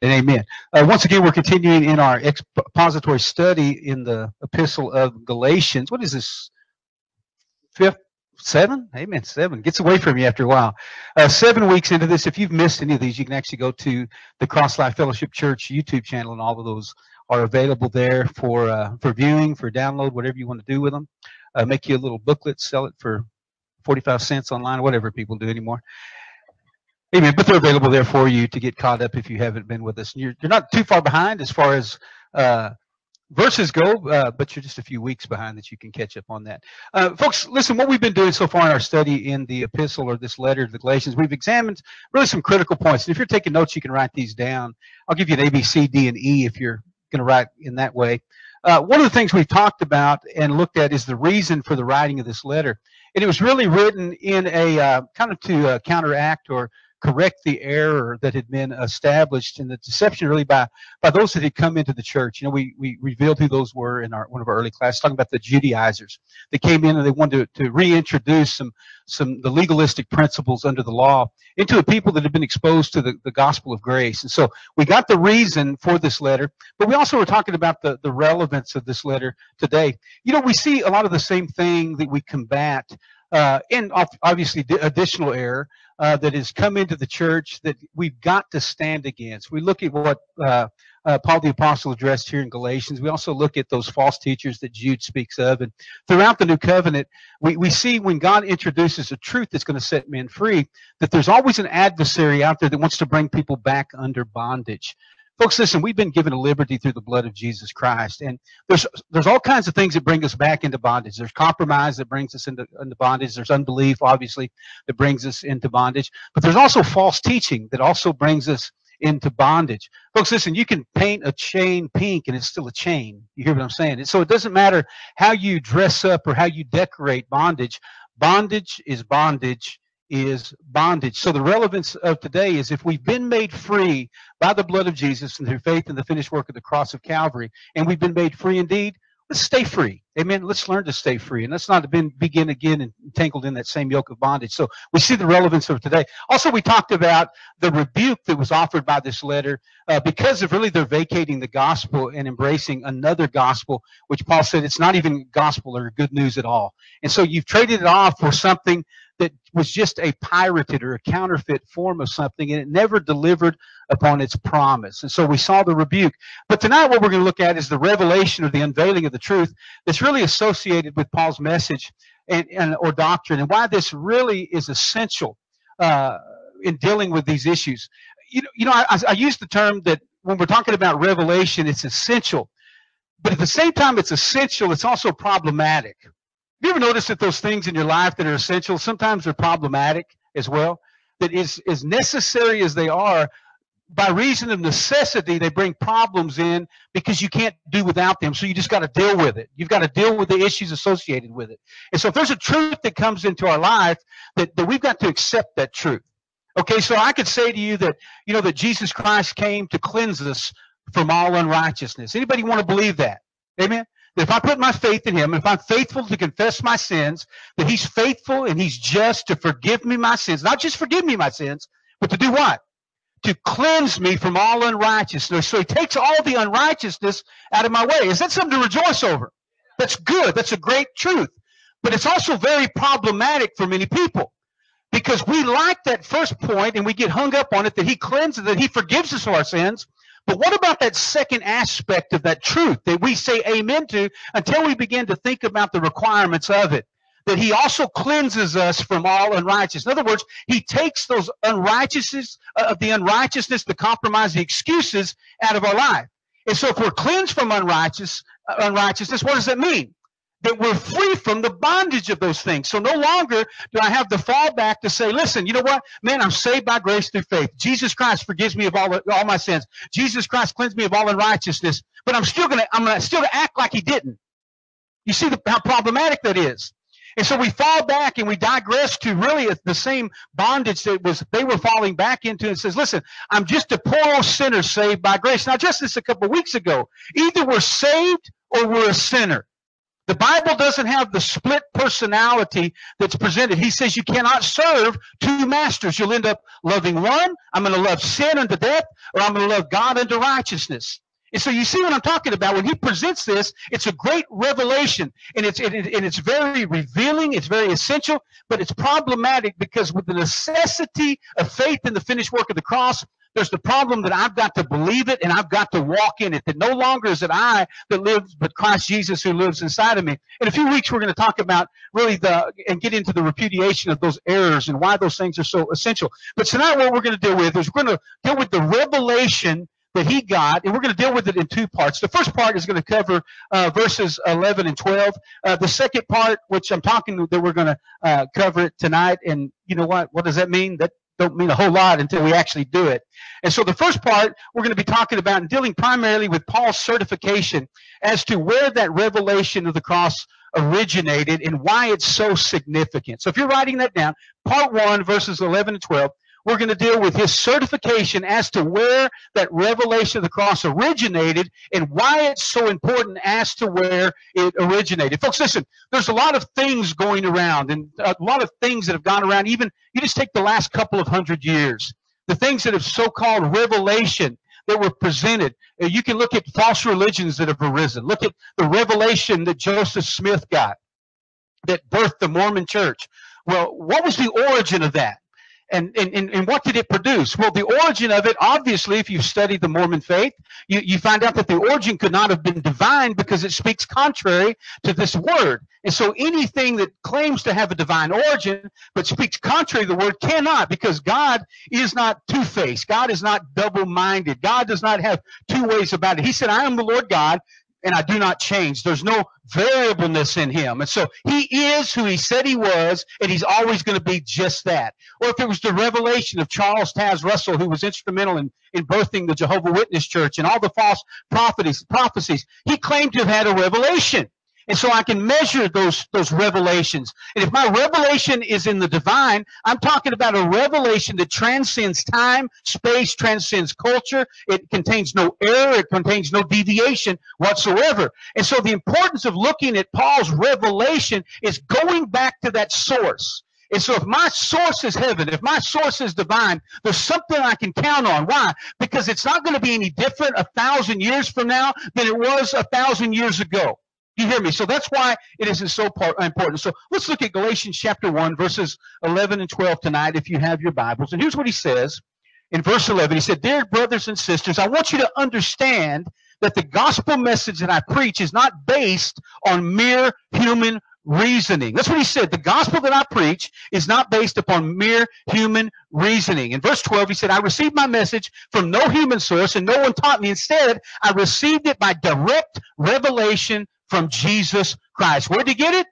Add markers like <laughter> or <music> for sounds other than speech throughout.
And amen. Uh, once again, we're continuing in our expository study in the epistle of Galatians. What is this? Fifth, seven? Amen. Seven. Gets away from you after a while. Uh, seven weeks into this. If you've missed any of these, you can actually go to the Cross Life Fellowship Church YouTube channel, and all of those are available there for uh, for viewing, for download, whatever you want to do with them. Uh, make you a little booklet, sell it for 45 cents online, whatever people do anymore. Amen. But they're available there for you to get caught up if you haven't been with us. And you're, you're not too far behind as far as uh, verses go, uh, but you're just a few weeks behind that you can catch up on that. Uh, folks, listen, what we've been doing so far in our study in the epistle or this letter to the Galatians, we've examined really some critical points. And if you're taking notes, you can write these down. I'll give you an A, B, C, D, and E if you're going to write in that way. Uh, one of the things we've talked about and looked at is the reason for the writing of this letter. And it was really written in a uh, kind of to uh, counteract or correct the error that had been established and the deception really by by those that had come into the church. You know, we we revealed who those were in our one of our early classes, talking about the Judaizers. They came in and they wanted to, to reintroduce some some the legalistic principles under the law into a people that had been exposed to the, the gospel of grace. And so we got the reason for this letter, but we also were talking about the, the relevance of this letter today. You know, we see a lot of the same thing that we combat uh, and obviously additional error uh, that has come into the church that we've got to stand against. We look at what uh, uh, Paul the Apostle addressed here in Galatians. We also look at those false teachers that Jude speaks of. And throughout the New Covenant, we, we see when God introduces a truth that's going to set men free, that there's always an adversary out there that wants to bring people back under bondage. Folks, listen, we've been given a liberty through the blood of Jesus Christ. And there's there's all kinds of things that bring us back into bondage. There's compromise that brings us into, into bondage. There's unbelief, obviously, that brings us into bondage. But there's also false teaching that also brings us into bondage. Folks, listen, you can paint a chain pink and it's still a chain. You hear what I'm saying? And so it doesn't matter how you dress up or how you decorate bondage. Bondage is bondage is bondage. So the relevance of today is if we've been made free by the blood of Jesus and through faith in the finished work of the cross of Calvary, and we've been made free indeed, let's stay free. Amen. Let's learn to stay free. And let's not been, begin again and tangled in that same yoke of bondage. So we see the relevance of today. Also, we talked about the rebuke that was offered by this letter uh, because of really they're vacating the gospel and embracing another gospel, which Paul said it's not even gospel or good news at all. And so you've traded it off for something that was just a pirated or a counterfeit form of something and it never delivered upon its promise. And so we saw the rebuke. But tonight what we're going to look at is the revelation or the unveiling of the truth that's really associated with Paul's message and, and or doctrine and why this really is essential uh, in dealing with these issues. You know, you know I, I use the term that when we're talking about revelation, it's essential. But at the same time, it's essential, it's also problematic. You ever noticed that those things in your life that are essential sometimes are problematic as well? That is as necessary as they are, by reason of necessity, they bring problems in because you can't do without them. So you just got to deal with it. You've got to deal with the issues associated with it. And so if there's a truth that comes into our life, that, that we've got to accept that truth. Okay, so I could say to you that, you know, that Jesus Christ came to cleanse us from all unrighteousness. Anybody want to believe that? Amen? That if I put my faith in him, if I'm faithful to confess my sins, that he's faithful and he's just to forgive me my sins. Not just forgive me my sins, but to do what? To cleanse me from all unrighteousness. So he takes all the unrighteousness out of my way. Is that something to rejoice over? That's good. That's a great truth. But it's also very problematic for many people because we like that first point and we get hung up on it that he cleanses, that he forgives us of our sins. But what about that second aspect of that truth that we say amen to until we begin to think about the requirements of it? That he also cleanses us from all unrighteousness. In other words, he takes those unrighteousness, uh, the unrighteousness, the compromise, the excuses out of our life. And so if we're cleansed from unrighteous, uh, unrighteousness, what does that mean? That we're free from the bondage of those things. So no longer do I have the fallback to say, listen, you know what? Man, I'm saved by grace through faith. Jesus Christ forgives me of all, all my sins. Jesus Christ cleansed me of all unrighteousness. But I'm still gonna, I'm gonna still to act like he didn't. You see the, how problematic that is. And so we fall back and we digress to really the same bondage that was they were falling back into and says, listen, I'm just a poor old sinner saved by grace. Now just this a couple of weeks ago, either we're saved or we're a sinner. The Bible doesn't have the split personality that's presented. He says you cannot serve two masters. You'll end up loving one. I'm going to love sin unto death, or I'm going to love God unto righteousness. And so you see what I'm talking about. When he presents this, it's a great revelation, and it's it, and it's very revealing. It's very essential, but it's problematic because with the necessity of faith in the finished work of the cross, there's the problem that I've got to believe it and I've got to walk in it. That no longer is it I that lives, but Christ Jesus who lives inside of me. In a few weeks, we're going to talk about really the and get into the repudiation of those errors and why those things are so essential. But tonight, what we're going to deal with is we're going to deal with the revelation that he got, and we're going to deal with it in two parts. The first part is going to cover uh, verses 11 and 12. Uh, the second part, which I'm talking that we're going to uh, cover it tonight, and you know what? What does that mean? That don't mean a whole lot until we actually do it. And so the first part we're going to be talking about and dealing primarily with Paul's certification as to where that revelation of the cross originated and why it's so significant. So if you're writing that down, part one, verses 11 and 12, we're going to deal with his certification as to where that revelation of the cross originated and why it's so important as to where it originated. Folks, listen, there's a lot of things going around and a lot of things that have gone around. Even you just take the last couple of hundred years, the things that have so-called revelation that were presented. Uh, you can look at false religions that have arisen. Look at the revelation that Joseph Smith got that birthed the Mormon church. Well, what was the origin of that? And, and, and what did it produce? Well, the origin of it, obviously, if you've studied the Mormon faith, you, you find out that the origin could not have been divine because it speaks contrary to this word. And so anything that claims to have a divine origin but speaks contrary to the word cannot because God is not two-faced. God is not double-minded. God does not have two ways about it. He said, I am the Lord God and I do not change. There's no variableness in him. And so he is who he said he was, and he's always going to be just that. Or if it was the revelation of Charles Taze Russell, who was instrumental in, in birthing the Jehovah Witness Church and all the false prophecies, prophecies, he claimed to have had a revelation. And so I can measure those, those revelations. And if my revelation is in the divine, I'm talking about a revelation that transcends time, space, transcends culture. It contains no error. It contains no deviation whatsoever. And so the importance of looking at Paul's revelation is going back to that source. And so if my source is heaven, if my source is divine, there's something I can count on. Why? Because it's not going to be any different a thousand years from now than it was a thousand years ago. You hear me? So that's why it is so important. So let's look at Galatians chapter 1, verses 11 and 12 tonight if you have your Bibles. And here's what he says in verse 11. He said, Dear brothers and sisters, I want you to understand that the gospel message that I preach is not based on mere human reasoning. That's what he said. The gospel that I preach is not based upon mere human reasoning. In verse 12, he said, I received my message from no human source and no one taught me. Instead, I received it by direct revelation from Jesus Christ. Where'd he get it?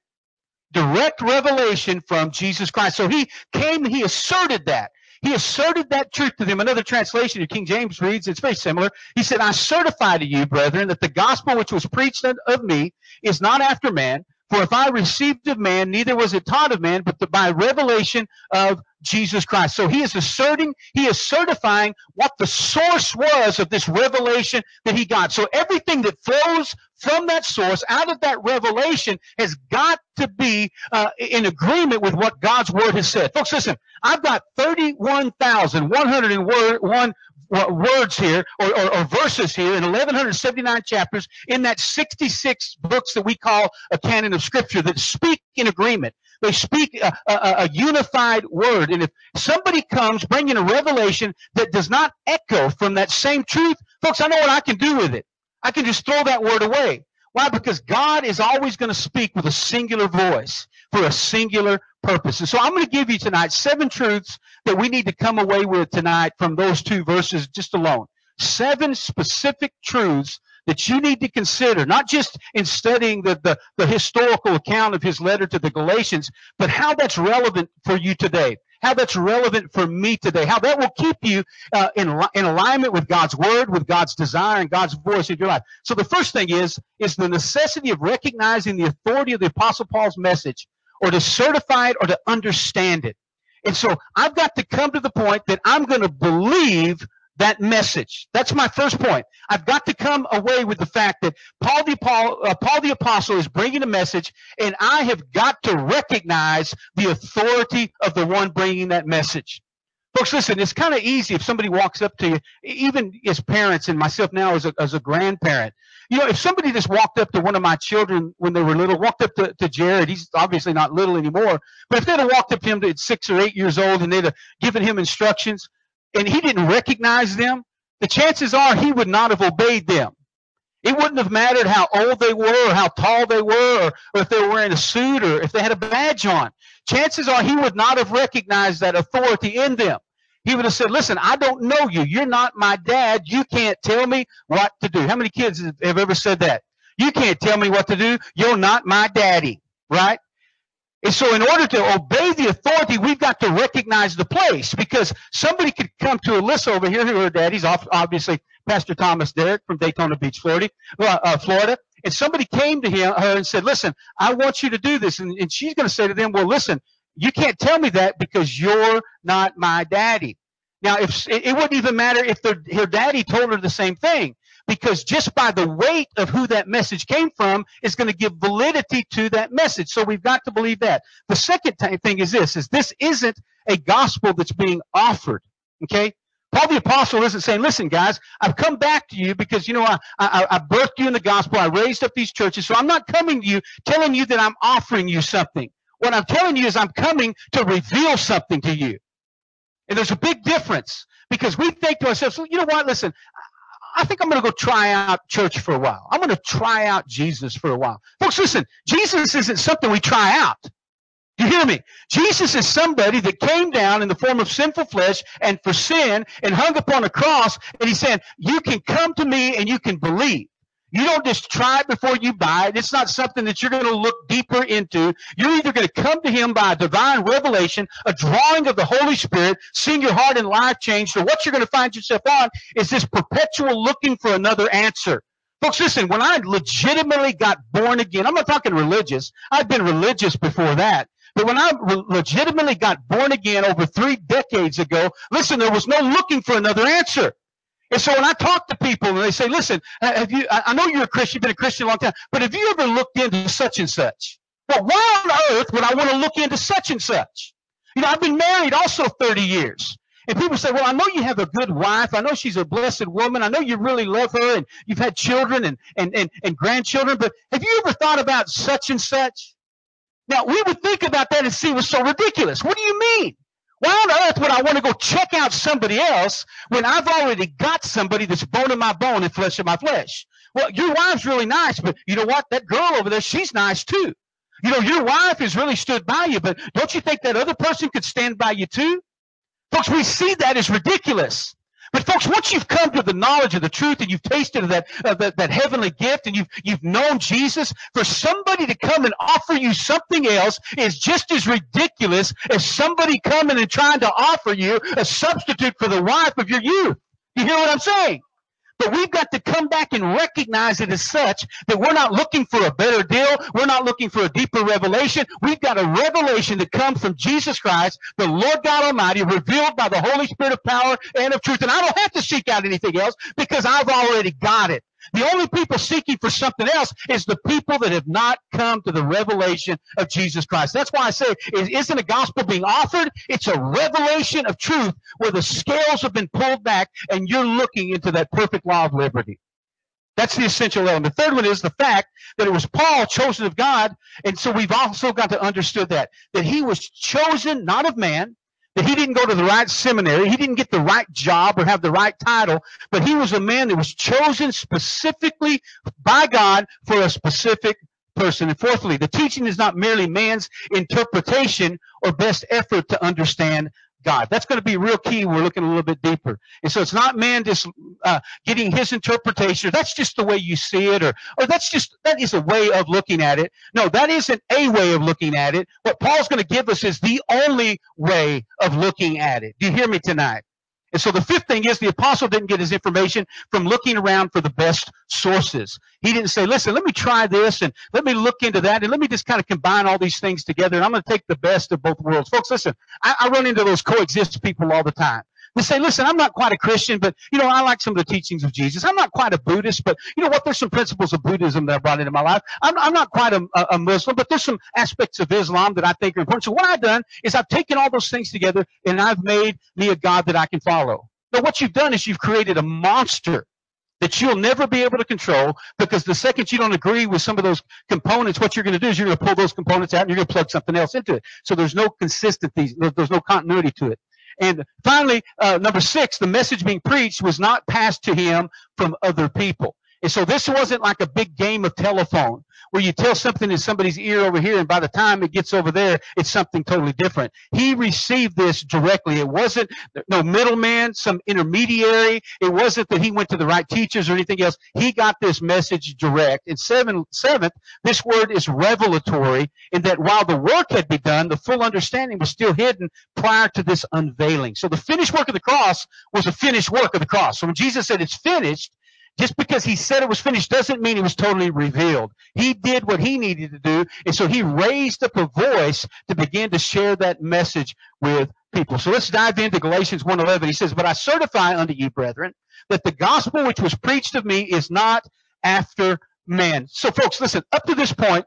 Direct revelation from Jesus Christ. So he came, he asserted that. He asserted that truth to them. Another translation of King James reads, it's very similar. He said, I certify to you, brethren, that the gospel which was preached of me is not after man, for if I received of man, neither was it taught of man, but by revelation of Jesus Christ. So he is asserting, he is certifying what the source was of this revelation that he got. So everything that flows from that source, out of that revelation, has got to be uh, in agreement with what God's word has said. Folks, listen, I've got 31,101 words here or, or, or, verses here in 1179 chapters in that 66 books that we call a canon of scripture that speak in agreement. They speak a, a, a unified word. And if somebody comes bringing a revelation that does not echo from that same truth, folks, I know what I can do with it. I can just throw that word away. Why? Because God is always going to speak with a singular voice for a singular purpose. And so I'm going to give you tonight seven truths that we need to come away with tonight from those two verses just alone. Seven specific truths that you need to consider, not just in studying the, the, the, historical account of his letter to the Galatians, but how that's relevant for you today. How that's relevant for me today. How that will keep you uh, in, in alignment with God's word, with God's desire, and God's voice in your life. So the first thing is, is the necessity of recognizing the authority of the Apostle Paul's message or to certify it or to understand it. And so I've got to come to the point that I'm going to believe that message. That's my first point. I've got to come away with the fact that Paul the, Paul, uh, Paul the Apostle is bringing a message, and I have got to recognize the authority of the one bringing that message. Folks, listen, it's kind of easy if somebody walks up to you, even as parents and myself now as a, as a grandparent. You know, if somebody just walked up to one of my children when they were little, walked up to, to Jared, he's obviously not little anymore, but if they'd have walked up to him at six or eight years old and they'd have given him instructions and he didn't recognize them, the chances are he would not have obeyed them. It wouldn't have mattered how old they were or how tall they were or, or if they were wearing a suit or if they had a badge on. Chances are he would not have recognized that authority in them. He would have said, listen, I don't know you. You're not my dad. You can't tell me what to do. How many kids have ever said that? You can't tell me what to do. You're not my daddy, right? And so in order to obey the authority, we've got to recognize the place because somebody could come to Alyssa over here, her daddy's obviously Pastor Thomas Derrick from Daytona Beach, Florida, uh, Florida. And somebody came to him, her and said, listen, I want you to do this. And, and she's going to say to them, well, listen, you can't tell me that because you're not my daddy. Now, if it wouldn't even matter if her daddy told her the same thing, because just by the weight of who that message came from is going to give validity to that message. So we've got to believe that. The second thing is this: is this isn't a gospel that's being offered. Okay, Paul the apostle isn't saying, "Listen, guys, I've come back to you because you know I, I, I birthed you in the gospel. I raised up these churches, so I'm not coming to you telling you that I'm offering you something." What I'm telling you is I'm coming to reveal something to you. And there's a big difference because we think to ourselves, well, you know what? Listen, I think I'm going to go try out church for a while. I'm going to try out Jesus for a while. Folks, listen, Jesus isn't something we try out. You hear me? Jesus is somebody that came down in the form of sinful flesh and for sin and hung upon a cross. And he's saying, you can come to me and you can believe. You don't just try before you buy it. It's not something that you're going to look deeper into. You're either going to come to Him by a divine revelation, a drawing of the Holy Spirit, seeing your heart and life changed, or what you're going to find yourself on is this perpetual looking for another answer. Folks, listen, when I legitimately got born again, I'm not talking religious. I've been religious before that. But when I legitimately got born again over three decades ago, listen, there was no looking for another answer. And so when I talk to people and they say, listen, uh, have you, I know you're a Christian, you've been a Christian a long time, but have you ever looked into such and such? Well, why on earth would I want to look into such and such? You know, I've been married also 30 years. And people say, well, I know you have a good wife. I know she's a blessed woman. I know you really love her and you've had children and, and, and, and grandchildren, but have you ever thought about such and such? Now, we would think about that and see it was so ridiculous. What do you mean? Why on earth would I want to go check out somebody else when I've already got somebody that's bone of my bone and flesh of my flesh? Well, your wife's really nice, but you know what? That girl over there, she's nice too. You know, your wife has really stood by you, but don't you think that other person could stand by you too? Folks, we see that as ridiculous. But folks, once you've come to the knowledge of the truth and you've tasted of that, uh, that, that heavenly gift and you've, you've known Jesus, for somebody to come and offer you something else is just as ridiculous as somebody coming and trying to offer you a substitute for the wife of your youth. You hear what I'm saying? But we've got to come back and recognize it as such that we're not looking for a better deal. We're not looking for a deeper revelation. We've got a revelation that comes from Jesus Christ, the Lord God Almighty, revealed by the Holy Spirit of power and of truth. And I don't have to seek out anything else because I've already got it. The only people seeking for something else is the people that have not come to the revelation of Jesus Christ. That's why I say it isn't a gospel being offered. It's a revelation of truth where the scales have been pulled back and you're looking into that perfect law of liberty. That's the essential element. The third one is the fact that it was Paul chosen of God. And so we've also got to understand that, that he was chosen not of man, that he didn't go to the right seminary, he didn't get the right job or have the right title, but he was a man that was chosen specifically by God for a specific person. And fourthly, the teaching is not merely man's interpretation or best effort to understand God. That's going to be real key. We're looking a little bit deeper. And so it's not man just uh, getting his interpretation. That's just the way you see it, or or that's just that is a way of looking at it. No, that isn't a way of looking at it. What Paul's going to give us is the only way of looking at it. Do you hear me tonight? And so the fifth thing is the apostle didn't get his information from looking around for the best sources. He didn't say, listen, let me try this and let me look into that and let me just kind of combine all these things together and I'm going to take the best of both worlds. Folks, listen, I, I run into those coexist people all the time. To say, listen, I'm not quite a Christian, but you know, I like some of the teachings of Jesus. I'm not quite a Buddhist, but you know what? There's some principles of Buddhism that I brought into my life. I'm, I'm not quite a, a, Muslim, but there's some aspects of Islam that I think are important. So what I've done is I've taken all those things together and I've made me a God that I can follow. Now what you've done is you've created a monster that you'll never be able to control because the second you don't agree with some of those components, what you're going to do is you're going to pull those components out and you're going to plug something else into it. So there's no consistency, there's no continuity to it. And finally, uh, number six, the message being preached was not passed to him from other people. And so this wasn't like a big game of telephone where you tell something in somebody's ear over here and by the time it gets over there, it's something totally different. He received this directly. It wasn't no middleman, some intermediary. It wasn't that he went to the right teachers or anything else. He got this message direct. And seven, seventh, this word is revelatory in that while the work had been done, the full understanding was still hidden prior to this unveiling. So the finished work of the cross was a finished work of the cross. So when Jesus said it's finished, just because he said it was finished doesn't mean it was totally revealed. He did what he needed to do, and so he raised up a voice to begin to share that message with people. So let's dive into Galatians 1:11. He says, "But I certify unto you, brethren, that the gospel which was preached of me is not after man." So folks, listen, up to this point,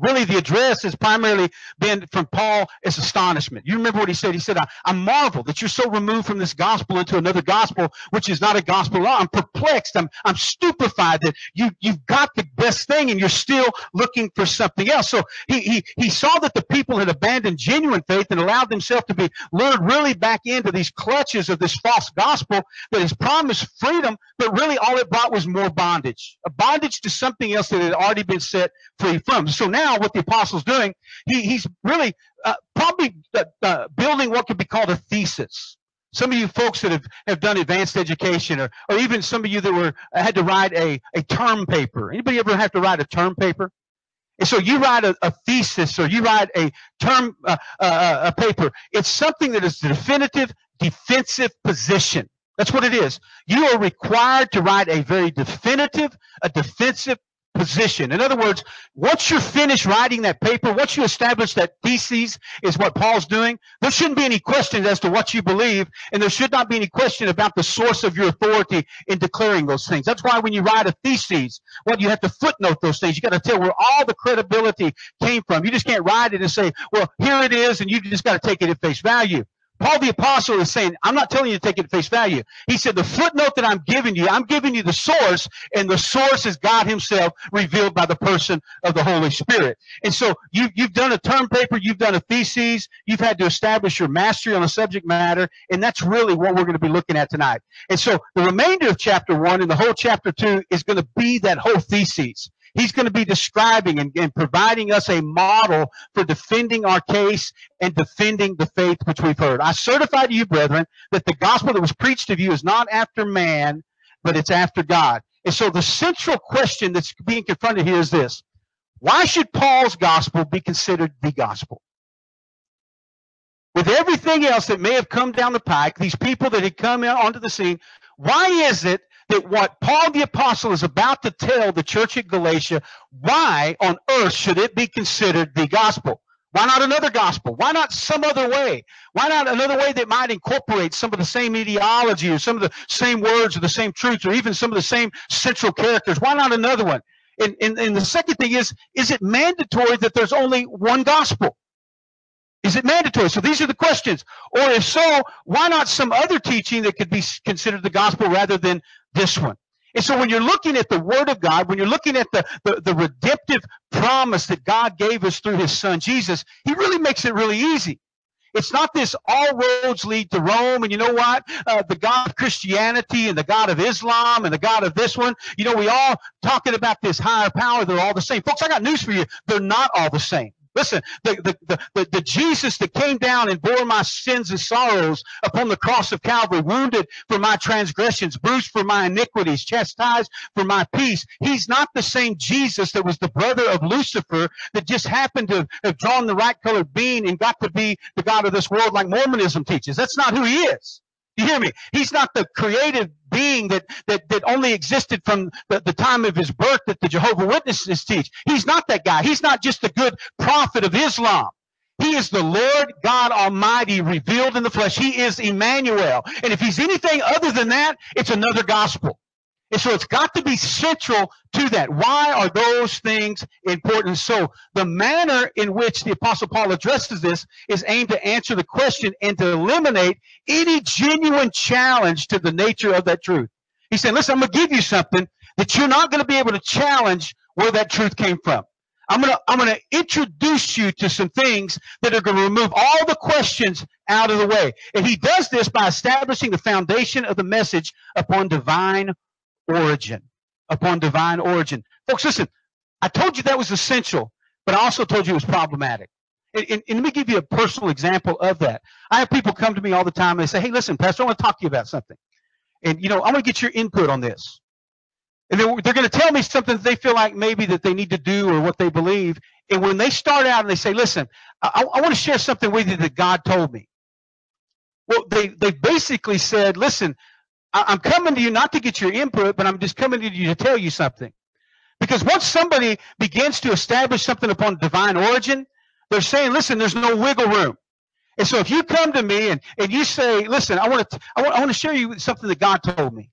really the address has primarily been from Paul as astonishment. You remember what he said? He said, I, marvel that you're so removed from this gospel into another gospel, which is not a gospel law. I'm perplexed. I'm, I'm stupefied that you, you've got the best thing and you're still looking for something else. So he, he, he saw that the people had abandoned genuine faith and allowed themselves to be lured really back into these clutches of this false gospel that has promised freedom, but really all it brought was more bondage, a bondage to something else that had already been set free from. So now now what the apostle's doing, he, he's really uh, probably uh, uh, building what could be called a thesis. Some of you folks that have, have done advanced education, or, or even some of you that were had to write a, a term paper. Anybody ever have to write a term paper? And so you write a, a thesis or you write a term uh, uh, uh, a paper. It's something that is a definitive defensive position. That's what it is. You are required to write a very definitive, a defensive position. In other words, once you're finished writing that paper, once you establish that thesis is what Paul's doing, there shouldn't be any questions as to what you believe, and there should not be any question about the source of your authority in declaring those things. That's why when you write a thesis, well, you have to footnote those things. You got to tell where all the credibility came from. You just can't write it and say, well, here it is, and you just got to take it at face value. Paul the apostle is saying, I'm not telling you to take it at face value. He said, the footnote that I'm giving you, I'm giving you the source, and the source is God himself revealed by the person of the Holy Spirit. And so you, you've done a term paper, you've done a thesis, you've had to establish your mastery on a subject matter, and that's really what we're going to be looking at tonight. And so the remainder of chapter one and the whole chapter two is going to be that whole thesis. He's going to be describing and, and, providing us a model for defending our case and defending the faith which we've heard. I certify to you, brethren, that the gospel that was preached of you is not after man, but it's after God. And so the central question that's being confronted here is this. Why should Paul's gospel be considered the gospel? With everything else that may have come down the pike, these people that had come onto the scene, why is it that what Paul the Apostle is about to tell the church at Galatia, why on earth should it be considered the gospel? Why not another gospel? Why not some other way? Why not another way that might incorporate some of the same ideology or some of the same words or the same truths or even some of the same central characters? Why not another one? And, and, and the second thing is, is it mandatory that there's only one gospel? Is it mandatory? So these are the questions. Or if so, why not some other teaching that could be considered the gospel rather than this one? And so when you're looking at the Word of God, when you're looking at the, the, the redemptive promise that God gave us through His Son Jesus, He really makes it really easy. It's not this all roads lead to Rome, and you know what? Uh, the God of Christianity and the God of Islam and the God of this one. You know, we all talking about this higher power. They're all the same. Folks, I got news for you. They're not all the same. Listen, the, the, the, the, Jesus that came down and bore my sins and sorrows upon the cross of Calvary, wounded for my transgressions, bruised for my iniquities, chastised for my peace. He's not the same Jesus that was the brother of Lucifer that just happened to have drawn the right colored bean and got to be the God of this world like Mormonism teaches. That's not who he is. You hear me? He's not the creative being that, that, that only existed from the, the time of his birth that the Jehovah Witnesses teach. He's not that guy. He's not just the good prophet of Islam. He is the Lord God Almighty revealed in the flesh. He is Emmanuel. And if he's anything other than that, it's another gospel. And so it's got to be central to that. Why are those things important? So the manner in which the apostle Paul addresses this is aimed to answer the question and to eliminate any genuine challenge to the nature of that truth. He said, listen, I'm going to give you something that you're not going to be able to challenge where that truth came from. I'm going to, I'm going to introduce you to some things that are going to remove all the questions out of the way. And he does this by establishing the foundation of the message upon divine origin. Upon divine origin. Folks, listen, I told you that was essential, but I also told you it was problematic. And, and, and, let me give you a personal example of that. I have people come to me all the time and they say, Hey, listen, Pastor, I want to talk to you about something. And, you know, I want to get your input on this. And they're, they're going to tell me something that they feel like maybe that they need to do or what they believe. And when they start out and they say, listen, I, I want to share something with you that God told me. Well, they, they basically said, listen, I, am coming to you not to get your input, but I'm just coming to you to tell you something. Because once somebody begins to establish something upon divine origin, they're saying, listen, there's no wiggle room. And so if you come to me and, and you say, listen, I want to, I want, I want to share you something that God told me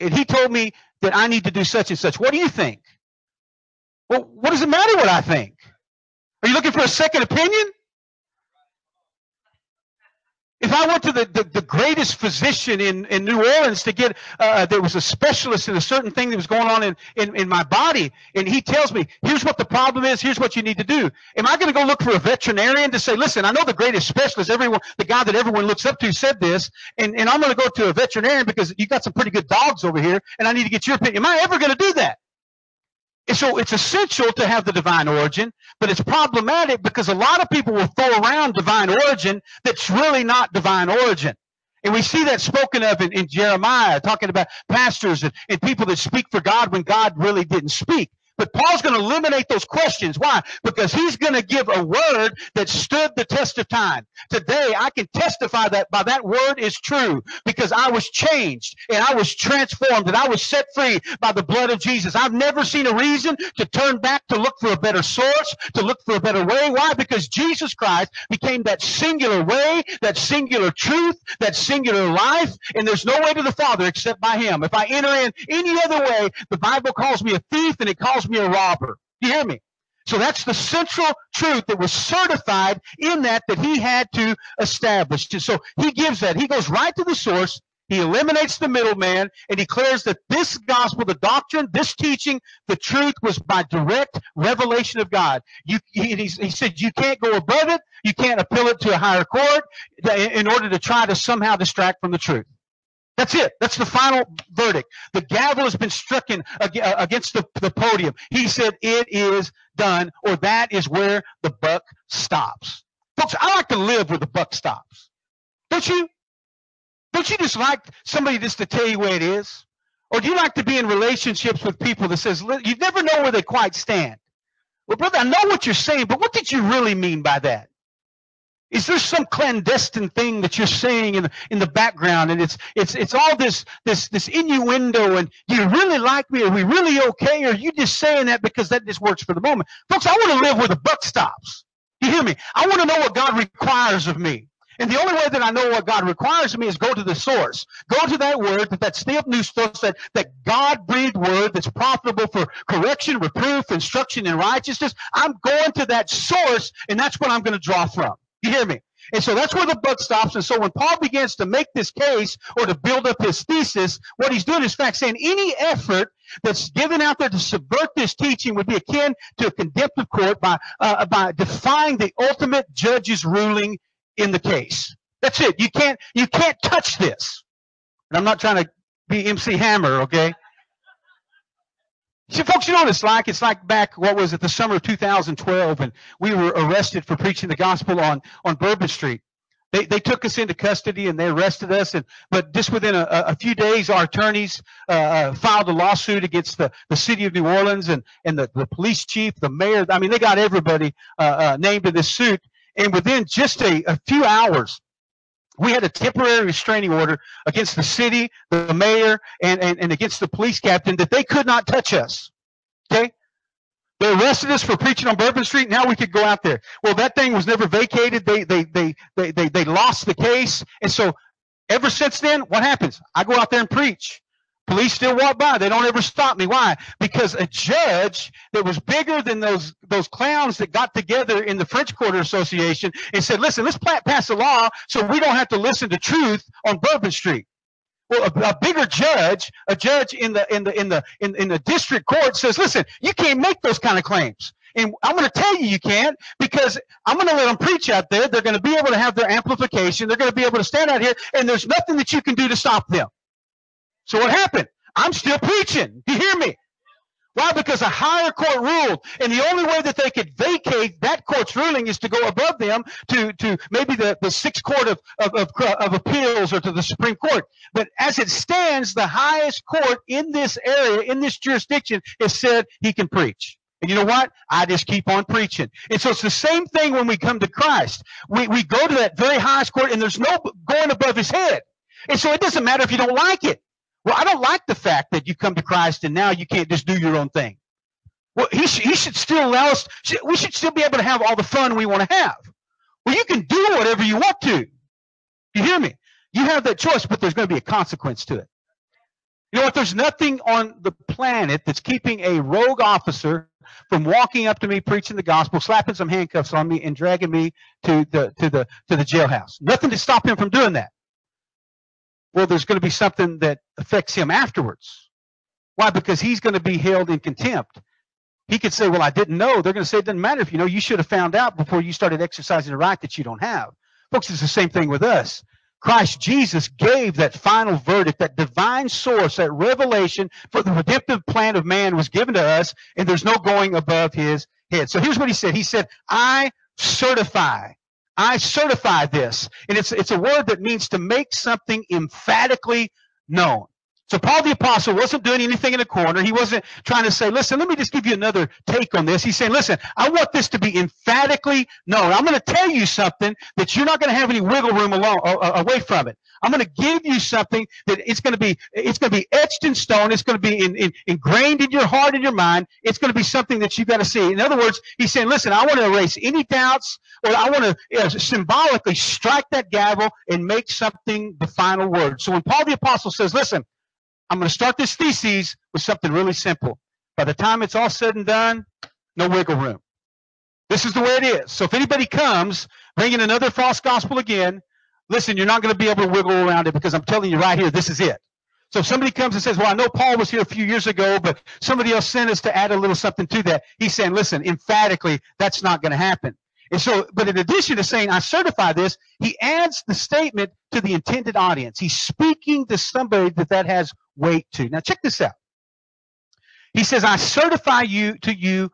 and he told me that I need to do such and such. What do you think? Well, what does it matter what I think? Are you looking for a second opinion? If I went to the, the, the, greatest physician in, in New Orleans to get, uh, there was a specialist in a certain thing that was going on in, in, in my body, and he tells me, here's what the problem is, here's what you need to do. Am I going to go look for a veterinarian to say, listen, I know the greatest specialist, everyone, the guy that everyone looks up to said this, and, and I'm going to go to a veterinarian because you got some pretty good dogs over here, and I need to get your opinion. Am I ever going to do that? And so it's essential to have the divine origin, but it's problematic because a lot of people will throw around divine origin that's really not divine origin. And we see that spoken of in, in Jeremiah, talking about pastors and, and people that speak for God when God really didn't speak. But Paul's going to eliminate those questions. Why? Because he's going to give a word that stood the test of time. Today, I can testify that by that word is true because I was changed and I was transformed and I was set free by the blood of Jesus. I've never seen a reason to turn back to look for a better source, to look for a better way. Why? Because Jesus Christ became that singular way, that singular truth, that singular life, and there's no way to the Father except by Him. If I enter in any other way, the Bible calls me a thief and it calls me a robber. You hear me? So that's the central truth that was certified in that that he had to establish. So he gives that. He goes right to the source. He eliminates the middleman and declares that this gospel, the doctrine, this teaching, the truth was by direct revelation of God. You, he, he said you can't go above it. You can't appeal it to a higher court in order to try to somehow distract from the truth. That's it. That's the final verdict. The gavel has been stricken uh, against the, the podium. He said, it is done, or that is where the buck stops. Folks, I like to live where the buck stops. Don't you? Don't you just like somebody just to tell you where it is? Or do you like to be in relationships with people that says, you never know where they quite stand? Well, brother, I know what you're saying, but what did you really mean by that? Is there some clandestine thing that you're saying in the, in the background, and it's it's it's all this this this innuendo, and do you really like me? Are we really okay? Or are you just saying that because that just works for the moment, folks? I want to live where the buck stops. You hear me? I want to know what God requires of me. And the only way that I know what God requires of me is go to the source. Go to that word, that, that theopneustos, that, that God-breathed word that's profitable for correction, reproof, instruction, and righteousness. I'm going to that source, and that's what I'm going to draw from. You hear me? And so that's where the buck stops. And so when Paul begins to make this case or to build up his thesis, what he's doing is fact saying any effort that's given out there to subvert this teaching would be akin to a contemptible court by, uh, by defying the ultimate judge's ruling in the case. That's it. You can't, you can't touch this. And I'm not trying to be MC Hammer, okay? See, folks, you know what it's like? It's like back, what was it, the summer of 2012, and we were arrested for preaching the gospel on, on Bourbon Street. They, they took us into custody and they arrested us. And, but just within a, a few days, our attorneys uh, uh, filed a lawsuit against the, the city of New Orleans and, and the, the police chief, the mayor. I mean, they got everybody uh, uh, named in this suit. And within just a, a few hours, we had a temporary restraining order against the city, the mayor, and, and, and against the police captain that they could not touch us. Okay? They arrested us for preaching on Bourbon Street. Now we could go out there. Well, that thing was never vacated. They, they, they, they, they, they lost the case. And so ever since then, what happens? I go out there and preach. Police still walk by. They don't ever stop me. Why? Because a judge that was bigger than those, those clowns that got together in the French Quarter Association and said, listen, let's pass a law so we don't have to listen to truth on Bourbon Street. Well, a, a, bigger judge, a judge in the in the in the in, in the district court says, "Listen, you can't make those kind of claims." And I'm going to tell you you can't because I'm going to let them preach out there. They're going to be able to have their amplification. They're going to be able to stand out here, and there's nothing that you can do to stop them. So what happened? I'm still preaching. You hear me? Why? Because a higher court ruled, and the only way that they could vacate that court's ruling is to go above them to, to maybe the, the sixth court of, of, of, of appeals or to the Supreme Court. But as it stands, the highest court in this area, in this jurisdiction, has said he can preach. And you know what? I just keep on preaching. And so it's the same thing when we come to Christ. We, we go to that very highest court and there's no going above his head. And so it doesn't matter if you don't like it. Well, I don't like the fact that you come to Christ and now you can't just do your own thing. Well, he, sh- he should still allow us, we should still be able to have all the fun we want to have. Well, you can do whatever you want to. You hear me? You have that choice, but there's going to be a consequence to it. You know what? There's nothing on the planet that's keeping a rogue officer from walking up to me, preaching the gospel, slapping some handcuffs on me, and dragging me to the to the to the jailhouse. Nothing to stop him from doing that well, there's going to be something that affects him afterwards. Why? Because he's going to be held in contempt. He could say, well, I didn't know. They're going to say it doesn't matter if you know. You should have found out before you started exercising a right that you don't have. Folks, it's the same thing with us. Christ Jesus gave that final verdict, that divine source, that revelation for the redemptive plan of man was given to us, and there's no going above his head. So here's what he said. He said, I certify I certify this. And it's, it's a word that means to make something emphatically known. So Paul the apostle wasn't doing anything in a corner. He wasn't trying to say, listen, let me just give you another take on this. He's saying, listen, I want this to be emphatically known. I'm going to tell you something that you're not going to have any wiggle room along, uh, away from it. I'm going to give you something that it's going to be, it's going to be etched in stone. It's going to be in, in, ingrained in your heart and your mind. It's going to be something that you've got to see. In other words, he's saying, listen, I want to erase any doubts or I want to you know, symbolically strike that gavel and make something the final word. So when Paul the apostle says, listen, I'm going to start this thesis with something really simple. By the time it's all said and done, no wiggle room. This is the way it is. So if anybody comes bringing another false gospel again, listen, you're not going to be able to wiggle around it because I'm telling you right here, this is it. So if somebody comes and says, well, I know Paul was here a few years ago, but somebody else sent us to add a little something to that. He's saying, listen, emphatically, that's not going to happen. And so, but in addition to saying, I certify this, he adds the statement to the intended audience. He's speaking to somebody that that has weight to. Now check this out. He says, I certify you to you,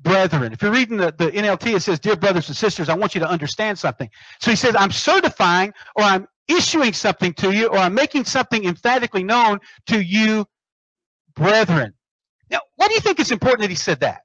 brethren. If you're reading the, the NLT, it says, dear brothers and sisters, I want you to understand something. So he says, I'm certifying or I'm issuing something to you or I'm making something emphatically known to you, brethren. Now, why do you think it's important that he said that?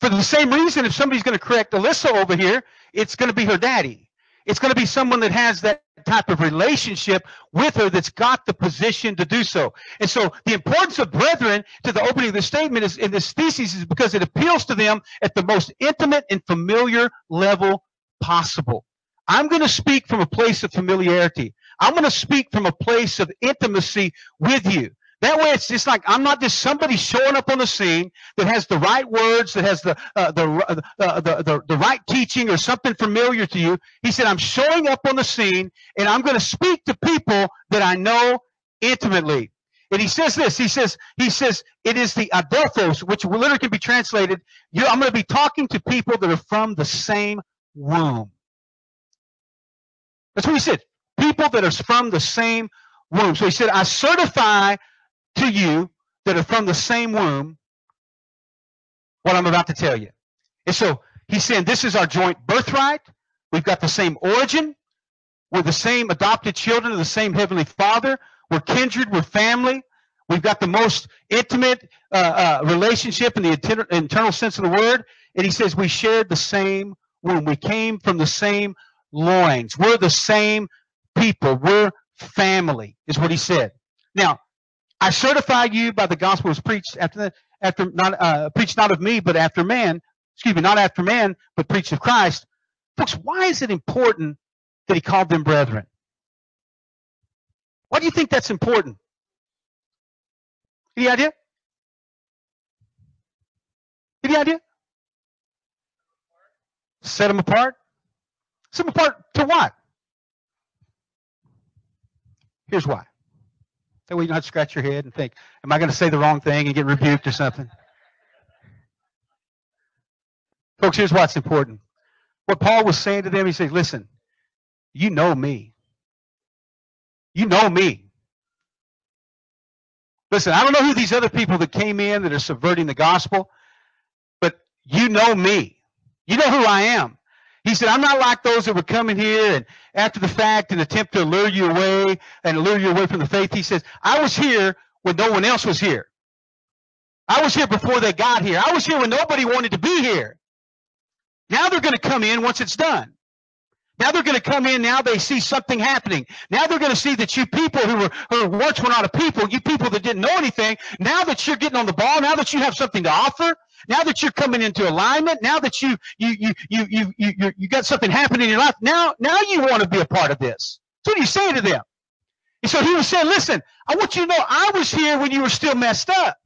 For the same reason, if somebody's going to correct Alyssa over here, it's going to be her daddy. It's going to be someone that has that type of relationship with her that's got the position to do so. And so the importance of brethren to the opening of the statement is in this thesis is because it appeals to them at the most intimate and familiar level possible. I'm going to speak from a place of familiarity. I'm going to speak from a place of intimacy with you. That way, it's just like I'm not just somebody showing up on the scene that has the right words, that has the uh, the, uh, uh, the, the the right teaching or something familiar to you. He said, "I'm showing up on the scene, and I'm going to speak to people that I know intimately." And he says this. He says he says it is the adelphos, which literally can be translated. I'm going to be talking to people that are from the same womb. That's what he said. People that are from the same womb. So he said, I certify to you that are from the same womb what I'm about to tell you. And so he's saying this is our joint birthright. We've got the same origin. We're the same adopted children of the same Heavenly Father. We're kindred. We're family. We've got the most intimate uh, uh, relationship in the inter- internal sense of the word. And he says we shared the same womb. We came from the same loins. We're the same people. We're family, is what he said. Now, I certify you by the gospel was preached after that. after not uh, preach not of me, but after man. Excuse me, not after man, but preached of Christ. Folks, why is it important that he called them brethren? Why do you think that's important? Any idea? Any idea? Set them apart? Set them apart to what? Here's why. That way you don't have to scratch your head and think, am I going to say the wrong thing and get rebuked or something? Folks, here's what's important. What Paul was saying to them, he said, listen, you know me. You know me. Listen, I don't know who these other people that came in that are subverting the gospel, but you know me. You know who I am. He said, I'm not like those that were coming here and after the fact and attempt to lure you away and lure you away from the faith. He says, I was here when no one else was here. I was here before they got here. I was here when nobody wanted to be here. Now they're going to come in once it's done. Now they're going to come in. Now they see something happening. Now they're going to see that you people who were who once were not a people, you people that didn't know anything, now that you're getting on the ball, now that you have something to offer, now that you're coming into alignment, now that you you you you you you you, got something happening in your life, now now you want to be a part of this. So what are you saying to them? And so he was saying, listen, I want you to know I was here when you were still messed up.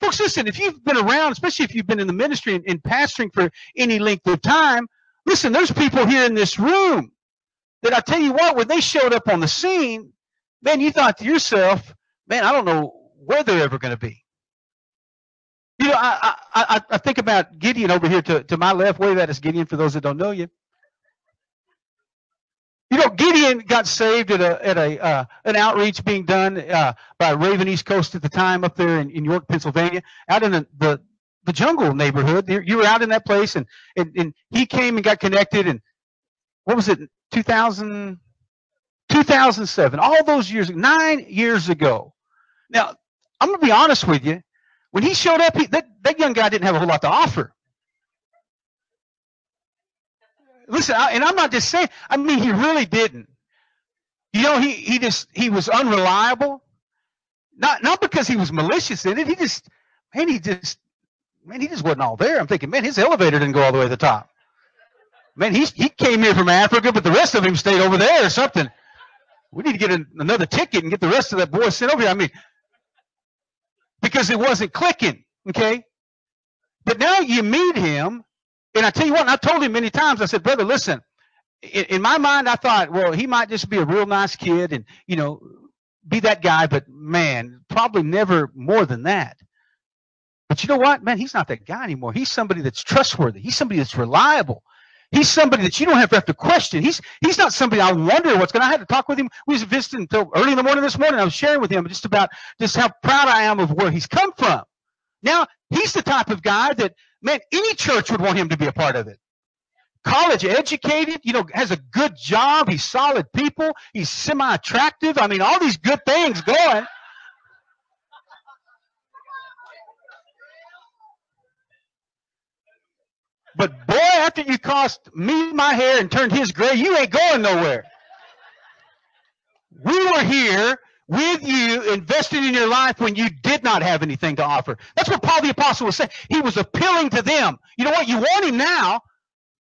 Folks, listen, if you've been around, especially if you've been in the ministry and, and pastoring for any length of time, Listen, there's people here in this room that I tell you what, when they showed up on the scene, man, you thought to yourself, man, I don't know where they're ever going to be. You know, I, I, I think about Gideon over here to, to my left. Wave that is Gideon for those that don't know you. You know, Gideon got saved at a at a uh, an outreach being done uh, by Raven East Coast at the time up there in, in York, Pennsylvania, out in the, the the jungle neighborhood. You were out in that place, and, and, and he came and got connected. And what was it, 2000, 2007? All those years, nine years ago. Now, I'm going to be honest with you. When he showed up, he, that, that young guy didn't have a whole lot to offer. Listen, I, and I'm not just saying, I mean, he really didn't. You know, he, he just, he was unreliable. Not, not because he was malicious in it. He just, man, he just man, he just wasn't all there. I'm thinking, man, his elevator didn't go all the way to the top. Man, he he came here from Africa, but the rest of him stayed over there or something. We need to get an, another ticket and get the rest of that boy sent over here. I mean, because it wasn't clicking, okay? But now you meet him, and I tell you what, I told him many times, I said, brother, listen, in, in my mind, I thought, well, he might just be a real nice kid and, you know, be that guy, but man, probably never more than that. But you know what, man? He's not that guy anymore. He's somebody that's trustworthy. He's somebody that's reliable. He's somebody that you don't have to have to question. He's he's not somebody I wonder what's going. to I had to talk with him. We was visiting until early in the morning this morning. I was sharing with him just about just how proud I am of where he's come from. Now he's the type of guy that man any church would want him to be a part of it. College educated, you know, has a good job. He's solid people. He's semi attractive. I mean, all these good things going. But boy, after you cost me my hair and turned his gray, you ain't going nowhere. We were here with you, invested in your life when you did not have anything to offer. That's what Paul the Apostle was saying. He was appealing to them. You know what? You want him now.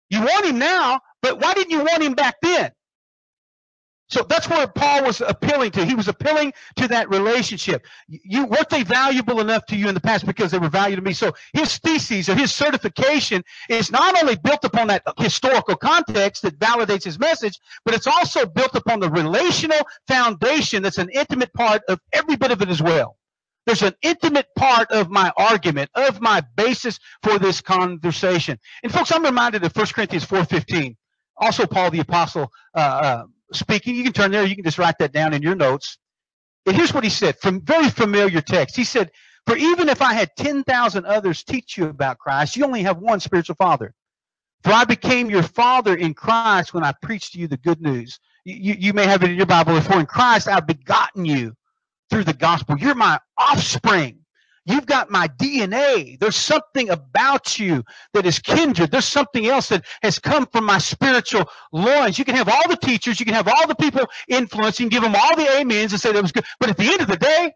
You want him now, but why didn't you want him back then? So that's what Paul was appealing to. He was appealing to that relationship. You weren't they valuable enough to you in the past because they were valuable to me. So his thesis or his certification is not only built upon that historical context that validates his message, but it's also built upon the relational foundation that's an intimate part of every bit of it as well. There's an intimate part of my argument, of my basis for this conversation. And folks, I'm reminded of 1 Corinthians 4.15. Also Paul the apostle, uh, uh, speaking. You can turn there. You can just write that down in your notes. And here's what he said from very familiar text. He said, For even if I had 10,000 others teach you about Christ, you only have one spiritual father. For I became your father in Christ when I preached to you the good news. You, you may have it in your Bible. For in Christ I've begotten you through the gospel. You're my offspring. You've got my DNA. There's something about you that is kindred. There's something else that has come from my spiritual loins. You can have all the teachers, you can have all the people influencing, give them all the amens and say that was good. But at the end of the day,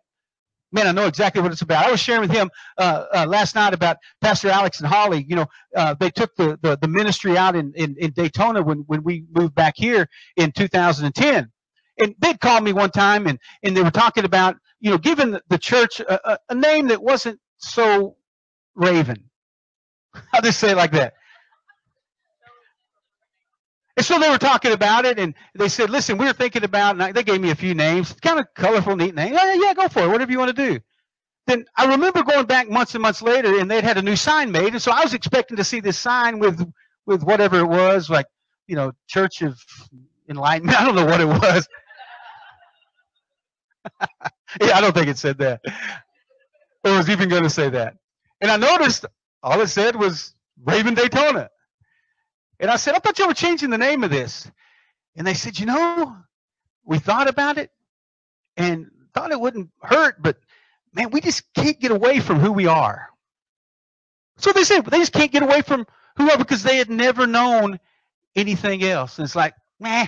man, I know exactly what it's about. I was sharing with him uh, uh, last night about Pastor Alex and Holly. You know, uh, they took the, the, the ministry out in, in, in Daytona when, when we moved back here in 2010. And they'd called me one time and, and they were talking about, you know, given the church a, a, name that wasn't so raven. I'll just say it like that. And so they were talking about it, and they said, "Listen, we were thinking about." And they gave me a few names, kind of colorful, neat names. Yeah, yeah, go for it. Whatever you want to do. Then I remember going back months and months later, and they'd had a new sign made, and so I was expecting to see this sign with with whatever it was, like you know, Church of Enlightenment. <laughs> I don't know what it was. <laughs> <laughs> yeah, I don't think it said that. It was even going to say that. And I noticed all it said was Raven Daytona. And I said, I thought you were changing the name of this. And they said, you know, we thought about it and thought it wouldn't hurt, but man, we just can't get away from who we are. So they said, they just can't get away from who we are because they had never known anything else. And it's like, meh,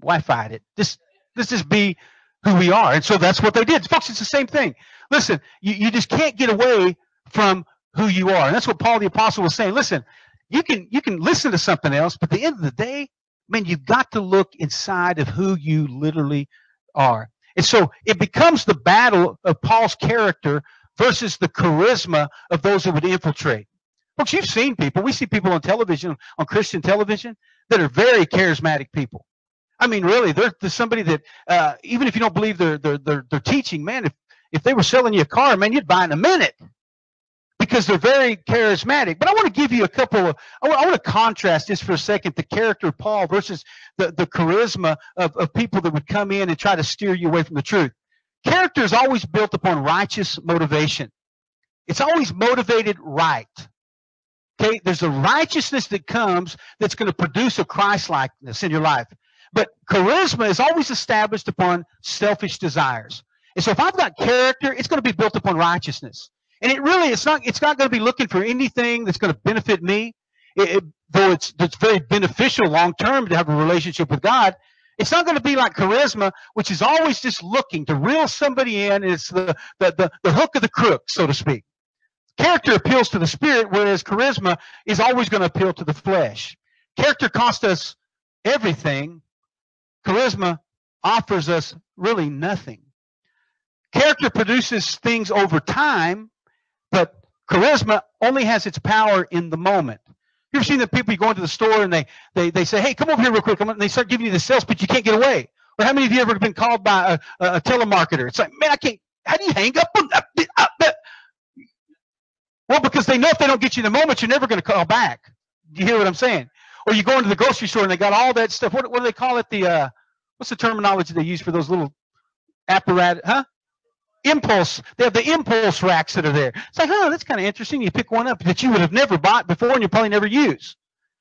why fight it? Just, let's just be who we are. And so that's what they did. Folks, it's the same thing. Listen, you, you just can't get away from who you are. And that's what Paul the Apostle was saying. Listen, you can you can listen to something else, but at the end of the day, man, you've got to look inside of who you literally are. And so it becomes the battle of Paul's character versus the charisma of those who would infiltrate. Folks, you've seen people. We see people on television, on Christian television, that are very charismatic people. I mean, really, they're somebody that uh, even if you don't believe they're, they're, they're, they're teaching, man, if, if they were selling you a car, man, you'd buy in a minute because they're very charismatic. But I want to give you a couple of, I want, I want to contrast just for a second the character of Paul versus the, the charisma of, of people that would come in and try to steer you away from the truth. Character is always built upon righteous motivation. It's always motivated right. Okay, there's a righteousness that comes that's going to produce a Christ likeness in your life. But charisma is always established upon selfish desires. And so if I've got character, it's going to be built upon righteousness. And it really, it's not, it's not going to be looking for anything that's going to benefit me. It, it, though it's, it's very beneficial long term to have a relationship with God, it's not going to be like charisma, which is always just looking to reel somebody in. And it's the, the, the, the hook of the crook, so to speak. Character appeals to the spirit, whereas charisma is always going to appeal to the flesh. Character costs us everything. Charisma offers us really nothing. Character produces things over time, but charisma only has its power in the moment. You ever seen the people you go into the store and they, they, they say, hey, come over here real quick. And they start giving you the sales pitch. You can't get away. Or how many of you ever been called by a, a, a telemarketer? It's like, man, I can't. How do you hang up? Well, because they know if they don't get you in the moment, you're never going to call back. Do you hear what I'm saying? Or you go into the grocery store and they got all that stuff. What, what do they call it? The uh, what's the terminology they use for those little apparatus? Huh? impulse. They have the impulse racks that are there. It's like, oh, that's kind of interesting. You pick one up that you would have never bought before and you probably never use.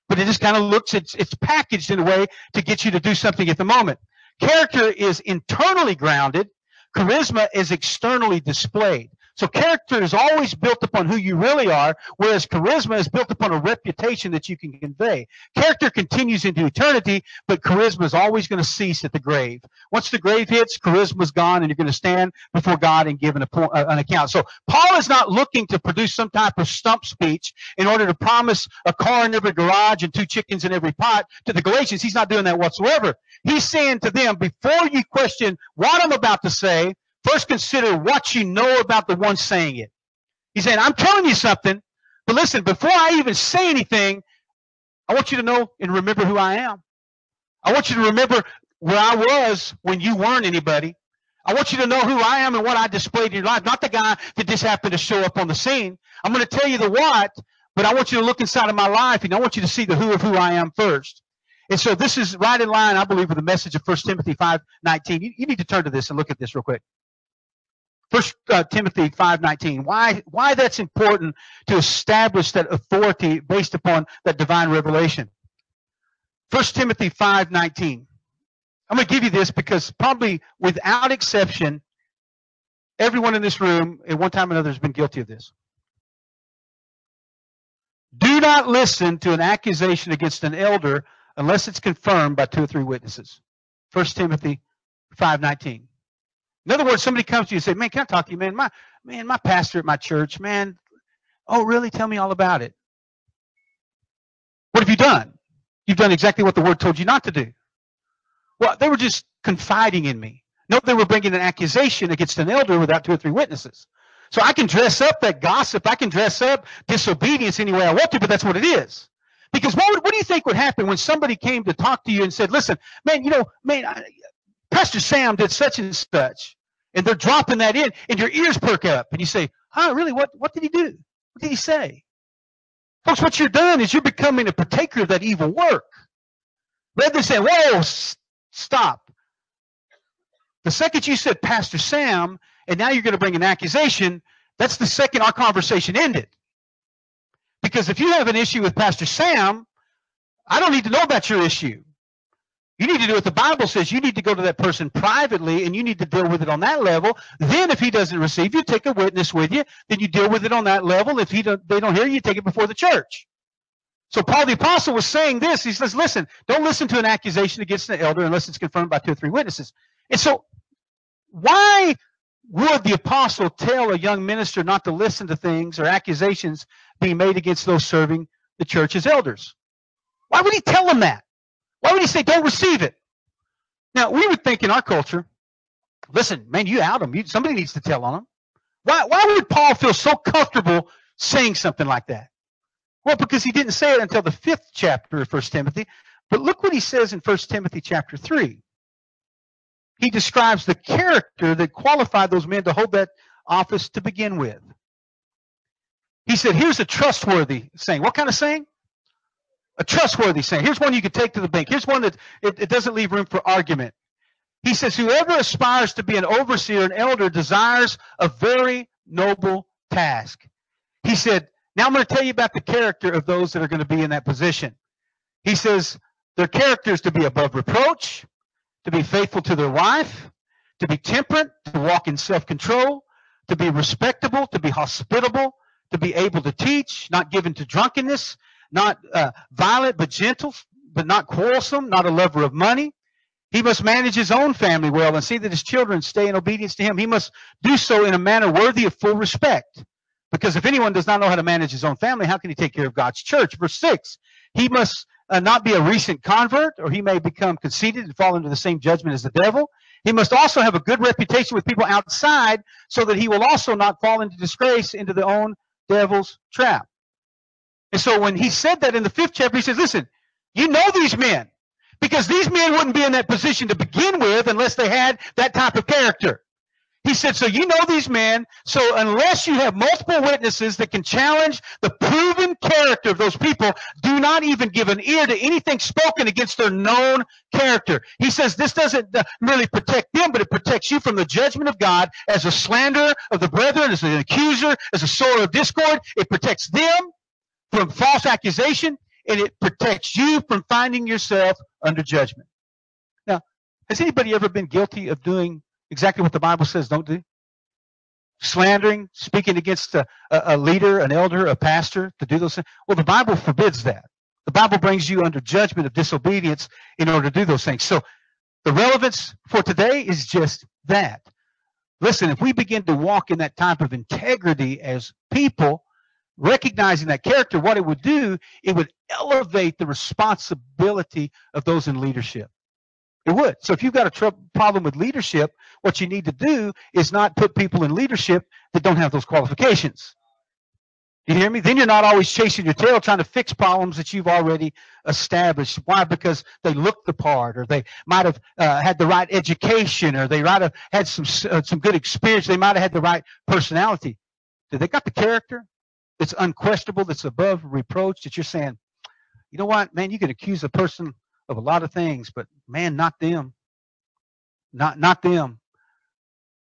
But it just kind of looks, it's, it's packaged in a way to get you to do something at the moment. Character is internally grounded. Charisma is externally displayed. So character is always built upon who you really are, whereas charisma is built upon a reputation that you can convey. Character continues into eternity, but charisma is always going to cease at the grave. Once the grave hits, charisma is gone, and you're going to stand before God and give an, uh, an account. So Paul is not looking to produce some type of stump speech in order to promise a car in every garage and two chickens in every pot to the Galatians. He's not doing that whatsoever. He's saying to them, before you question what I'm about to say, First consider what you know about the one saying it. He's saying, I'm telling you something, but listen, before I even say anything, I want you to know and remember who I am. I want you to remember where I was when you weren't anybody. I want you to know who I am and what I displayed in your life, not the guy that just happened to show up on the scene. I'm going to tell you the what, but I want you to look inside of my life and I want you to see the who of who I am first. And so this is right in line, I believe, with the message of 1 Timothy 5.19. You, you need to turn to this and look at this real quick. First uh, Timothy 5:19. Why why that's important to establish that authority based upon that divine revelation. First Timothy 5:19. I'm going to give you this because probably without exception everyone in this room at one time or another has been guilty of this. Do not listen to an accusation against an elder unless it's confirmed by two or three witnesses. 1 Timothy 5:19. In other words, somebody comes to you and say, "Man, can I talk to you, man? My man, my pastor at my church, man. Oh, really? Tell me all about it. What have you done? You've done exactly what the word told you not to do. Well, they were just confiding in me. No, they were bringing an accusation against an elder without two or three witnesses. So I can dress up that gossip. I can dress up disobedience any way I want to, but that's what it is. Because what, would, what do you think would happen when somebody came to talk to you and said, listen, man, you know, man, I, Pastor Sam did such and such, and they're dropping that in, and your ears perk up, and you say, huh, really? What, what did he do? What did he say? Folks, what you're doing is you're becoming a partaker of that evil work. Rather than saying, whoa, s- stop. The second you said Pastor Sam, and now you're going to bring an accusation, that's the second our conversation ended. Because if you have an issue with Pastor Sam, I don't need to know about your issue. You need to do what the Bible says. You need to go to that person privately and you need to deal with it on that level. Then, if he doesn't receive you, take a witness with you. Then you deal with it on that level. If he don't, they don't hear you, take it before the church. So Paul the apostle was saying this. He says, "Listen, don't listen to an accusation against an elder unless it's confirmed by two or three witnesses." And so, why would the apostle tell a young minister not to listen to things or accusations being made against those serving the church as elders? Why would he tell them that? Why would he say, don't receive it? Now, we would think in our culture, listen, man, you out. You, somebody needs to tell on them. Why, why would Paul feel so comfortable saying something like that? Well, because he didn't say it until the fifth chapter of First Timothy. But look what he says in First Timothy chapter 3. He describes the character that qualified those men to hold that office to begin with. He said, here's a trustworthy saying. What kind of saying? A trustworthy saying. Here's one you could take to the bank. Here's one that it, it doesn't leave room for argument. He says, Whoever aspires to be an overseer, an elder, desires a very noble task. He said, Now I'm going to tell you about the character of those that are going to be in that position. He says, Their character is to be above reproach, to be faithful to their wife, to be temperate, to walk in self control, to be respectable, to be hospitable, to be able to teach, not given to drunkenness, not uh, violent but gentle, but not quarrelsome, not a lover of money. He must manage his own family well and see that his children stay in obedience to him. He must do so in a manner worthy of full respect. Because if anyone does not know how to manage his own family, how can he take care of God's church? Verse 6 He must uh, not be a recent convert, or he may become conceited and fall into the same judgment as the devil. He must also have a good reputation with people outside so that he will also not fall into disgrace into the own devil's trap. And so when he said that in the fifth chapter, he says, listen, you know these men because these men wouldn't be in that position to begin with unless they had that type of character. He said, so you know these men, so unless you have multiple witnesses that can challenge the proven character of those people, do not even give an ear to anything spoken against their known character. He says this doesn't uh, merely protect them, but it protects you from the judgment of God as a slanderer of the brethren, as an accuser, as a sower of discord. It protects them from false accusation, and it protects you from finding yourself under judgment. Now, has anybody ever been guilty of doing exactly what the Bible says don't do? Slandering, speaking against a, a, leader, an elder, a pastor to do those things? Well, the Bible forbids that. The Bible brings you under judgment of disobedience in order to do those things. So the relevance for today is just that. Listen, if we begin to walk in that type of integrity as people, recognizing that character, what it would do, it would elevate the responsibility of those in leadership. It would. So if you've got a tr- problem with leadership, what you need to do is not put people in leadership that don't have those qualifications. You hear me? Then you're not always chasing your tail trying to fix problems that you've already established. Why? Because they look the part, or they might have uh, had the right education, or they might have had some uh, some good experience. They might have had the right personality. Do they got the character? That's unquestionable, that's above reproach, that you're saying, you know what, man, you can accuse a person of a lot of things, but man, not them. Not not them.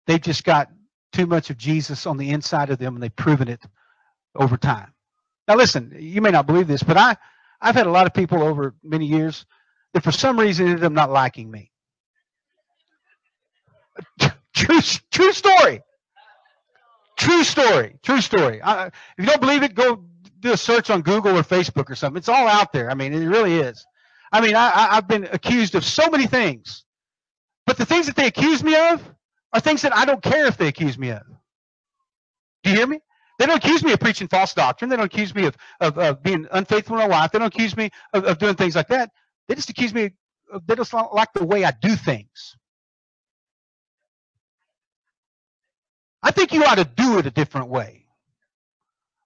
They've just got too much of Jesus on the inside of them and they've proven it over time. Now listen, you may not believe this, but I, I've had a lot of people over many years that for some reason ended up not liking me. <laughs> true, true story. True story. True story. If you don't believe it, go do a search on Google or Facebook or something. It's all out there. I mean, it really is. I mean, I, I've been accused of so many things, but the things that they accuse me of, are things that I don't care if they accuse me of. Do you hear me? They don't accuse me of preaching false doctrine. They don't accuse me of, of, of being unfaithful in my wife. They don't accuse me of, of doing things like that. They just accuse me of, they just like the way I do things. I think you ought to do it a different way.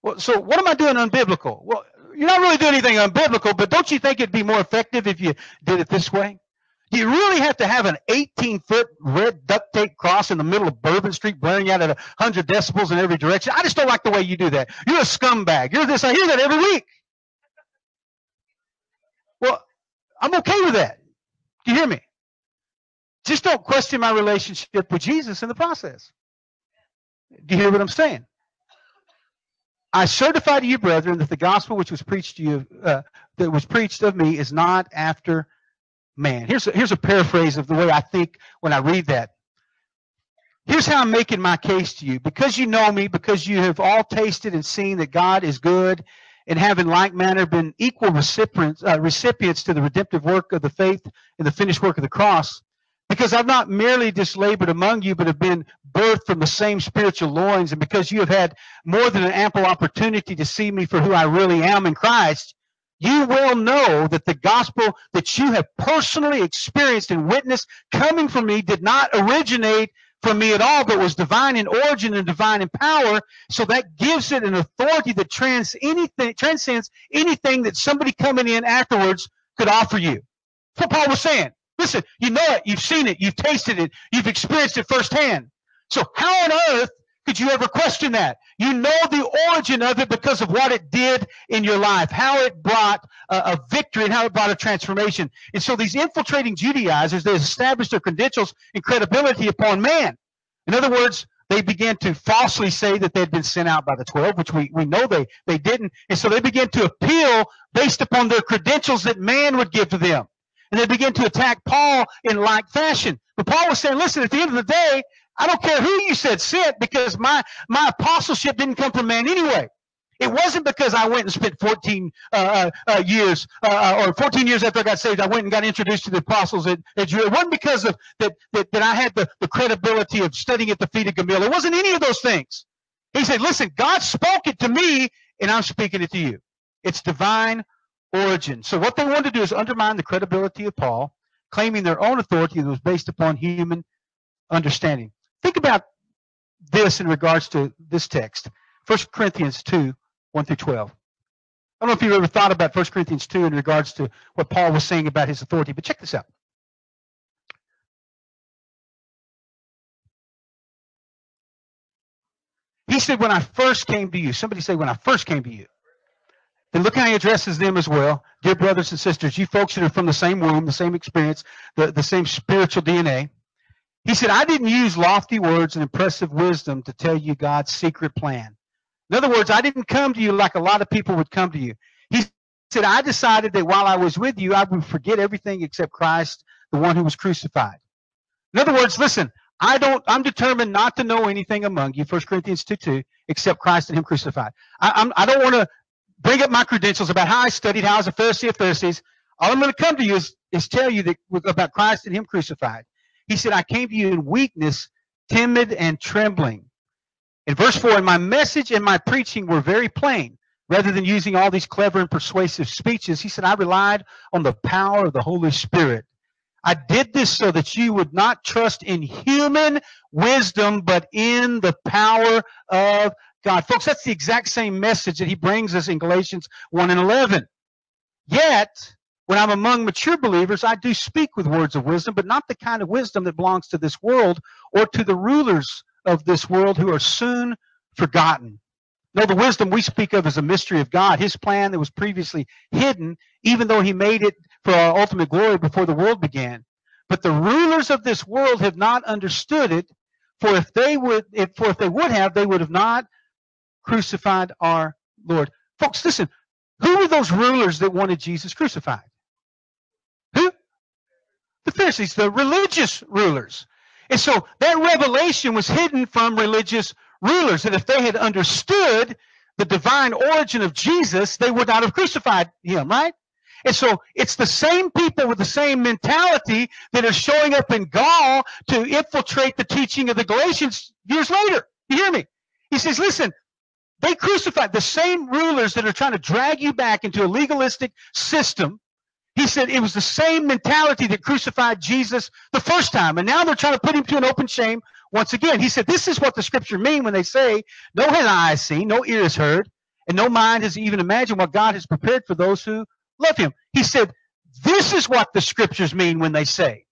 Well, so what am I doing unbiblical? Well, you're not really doing anything unbiblical, but don't you think it'd be more effective if you did it this way? Do you really have to have an 18 foot red duct tape cross in the middle of Bourbon Street blaring out at 100 decibels in every direction? I just don't like the way you do that. You're a scumbag. You're this. I hear that every week. Well, I'm okay with that. Do you hear me? Just don't question my relationship with Jesus in the process. Do you hear what I'm saying? I certify to you, brethren, that the gospel which was preached to you, uh, that was preached of me, is not after man. Here's a, here's a paraphrase of the way I think when I read that. Here's how I'm making my case to you. Because you know me, because you have all tasted and seen that God is good, and have in like manner been equal recipients, uh, recipients to the redemptive work of the faith and the finished work of the cross, because I've not merely just labored among you, but have been birthed from the same spiritual loins, and because you have had more than an ample opportunity to see me for who I really am in Christ, you will know that the gospel that you have personally experienced and witnessed coming from me did not originate from me at all, but was divine in origin and divine in power. So that gives it an authority that trans anything, transcends anything that somebody coming in afterwards could offer you. That's what Paul was saying. Listen, you know it, you've seen it, you've tasted it, you've experienced it firsthand. So how on earth could you ever question that? You know the origin of it because of what it did in your life, how it brought a, a, victory and how it brought a transformation. And so these infiltrating Judaizers, they established their credentials and credibility upon man. In other words, they began to falsely say that they'd been sent out by the 12, which we, we know they, they didn't. And so they began to appeal based upon their credentials that man would give to them. And they began to attack Paul in like fashion. But Paul was saying, listen, at the end of the day, I don't care who you said sent because my, my apostleship didn't come from man anyway. It wasn't because I went and spent 14 uh, uh, uh years, uh, uh, or 14 years after I got saved, I went and got introduced to the apostles at, at It wasn't because of that, that, that I had the, the credibility of studying at the feet of Gamaliel. It wasn't any of those things. He said, listen, God spoke it to me, and I'm speaking it to you. It's divine origin. So what they wanted to do is undermine the credibility of Paul, claiming their own authority that was based upon human understanding. Think about this in regards to this text 1 Corinthians 2 1 through 12. I don't know if you've ever thought about 1 Corinthians 2 in regards to what Paul was saying about his authority, but check this out. He said, When I first came to you, somebody say, When I first came to you. Then look how he addresses them as well. Dear brothers and sisters, you folks that are from the same womb, the same experience, the, the same spiritual DNA. He said, I didn't use lofty words and impressive wisdom to tell you God's secret plan. In other words, I didn't come to you like a lot of people would come to you. He said, I decided that while I was with you, I would forget everything except Christ, the one who was crucified. In other words, listen, I don't, I'm determined not to know anything among you, 1 Corinthians 2 2, except Christ and Him crucified. I, I'm, I don't want to bring up my credentials about how I studied, how I was a Pharisee of Pharisees. All I'm going to come to you is, is tell you that, about Christ and Him crucified. He said, I came to you in weakness, timid, and trembling. In verse 4, and my message and my preaching were very plain. Rather than using all these clever and persuasive speeches, he said, I relied on the power of the Holy Spirit. I did this so that you would not trust in human wisdom, but in the power of God. Folks, that's the exact same message that he brings us in Galatians 1 and 11. Yet, when I'm among mature believers, I do speak with words of wisdom, but not the kind of wisdom that belongs to this world or to the rulers of this world who are soon forgotten. No, the wisdom we speak of is a mystery of God, His plan that was previously hidden, even though He made it for our ultimate glory before the world began. But the rulers of this world have not understood it, for if they would, if, for if they would have, they would have not crucified our Lord. Folks, listen, who were those rulers that wanted Jesus crucified? Who? The Pharisees, the religious rulers. And so that revelation was hidden from religious rulers. That if they had understood the divine origin of Jesus, they would not have crucified him, right? And so it's the same people with the same mentality that are showing up in Gaul to infiltrate the teaching of the Galatians years later. You hear me? He says, listen, they crucified the same rulers that are trying to drag you back into a legalistic system. He said it was the same mentality that crucified Jesus the first time. And now they're trying to put him to an open shame once again. He said, this is what the scripture mean when they say, no has eyes seen, no ears heard, and no mind has even imagined what God has prepared for those who love him. He said, this is what the scriptures mean when they say.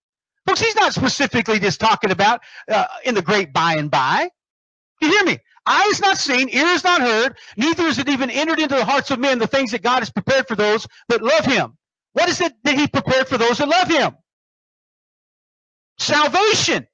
Folks, he's not specifically just talking about uh, in the great by and by. You hear me? Eyes not seen, ears not heard, neither is it even entered into the hearts of men the things that God has prepared for those that love him. What is it that he prepared for those that love him? Salvation.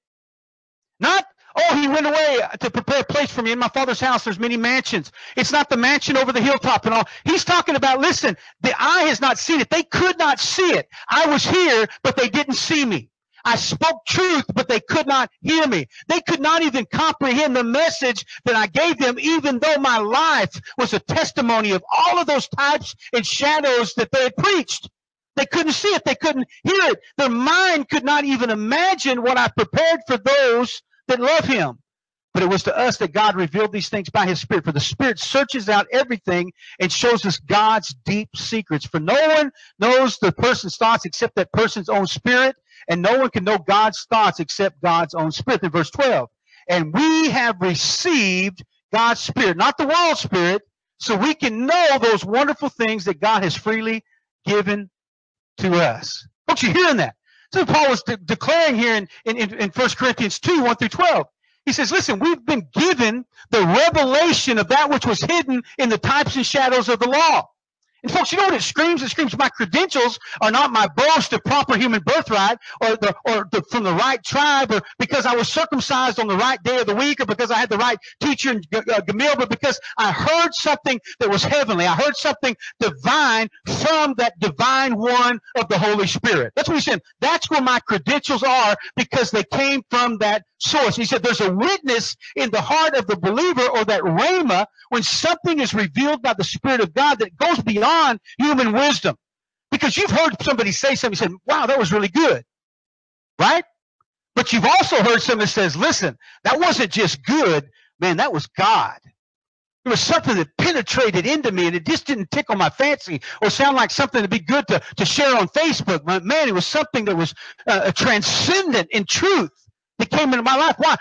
Not Oh, he went away to prepare a place for me in my father's house. There's many mansions. It's not the mansion over the hilltop and all. He's talking about, listen, the eye has not seen it. They could not see it. I was here, but they didn't see me. I spoke truth, but they could not hear me. They could not even comprehend the message that I gave them, even though my life was a testimony of all of those types and shadows that they had preached. They couldn't see it. They couldn't hear it. Their mind could not even imagine what I prepared for those that love him. But it was to us that God revealed these things by his Spirit. For the Spirit searches out everything and shows us God's deep secrets. For no one knows the person's thoughts except that person's own spirit, and no one can know God's thoughts except God's own spirit. In verse 12, and we have received God's Spirit, not the world's Spirit, so we can know those wonderful things that God has freely given to us. Don't you hearing that? So Paul was de- declaring here in, in, in 1 Corinthians 2, 1 through 12. He says, listen, we've been given the revelation of that which was hidden in the types and shadows of the law. And folks, you know what it screams? It screams my credentials are not my boast of proper human birthright or the, or the, from the right tribe or because I was circumcised on the right day of the week or because I had the right teacher in uh, Gamaliel, but because I heard something that was heavenly. I heard something divine from that divine one of the Holy Spirit. That's what he's saying. That's where my credentials are because they came from that source. He said there's a witness in the heart of the believer or that rhema when something is revealed by the Spirit of God that goes beyond human wisdom. Because you've heard somebody say something, said, wow, that was really good. Right? But you've also heard somebody says, listen, that wasn't just good, man, that was God. It was something that penetrated into me and it just didn't tickle my fancy or sound like something to be good to, to share on Facebook. But man, it was something that was uh, transcendent in truth that came into my life. Why?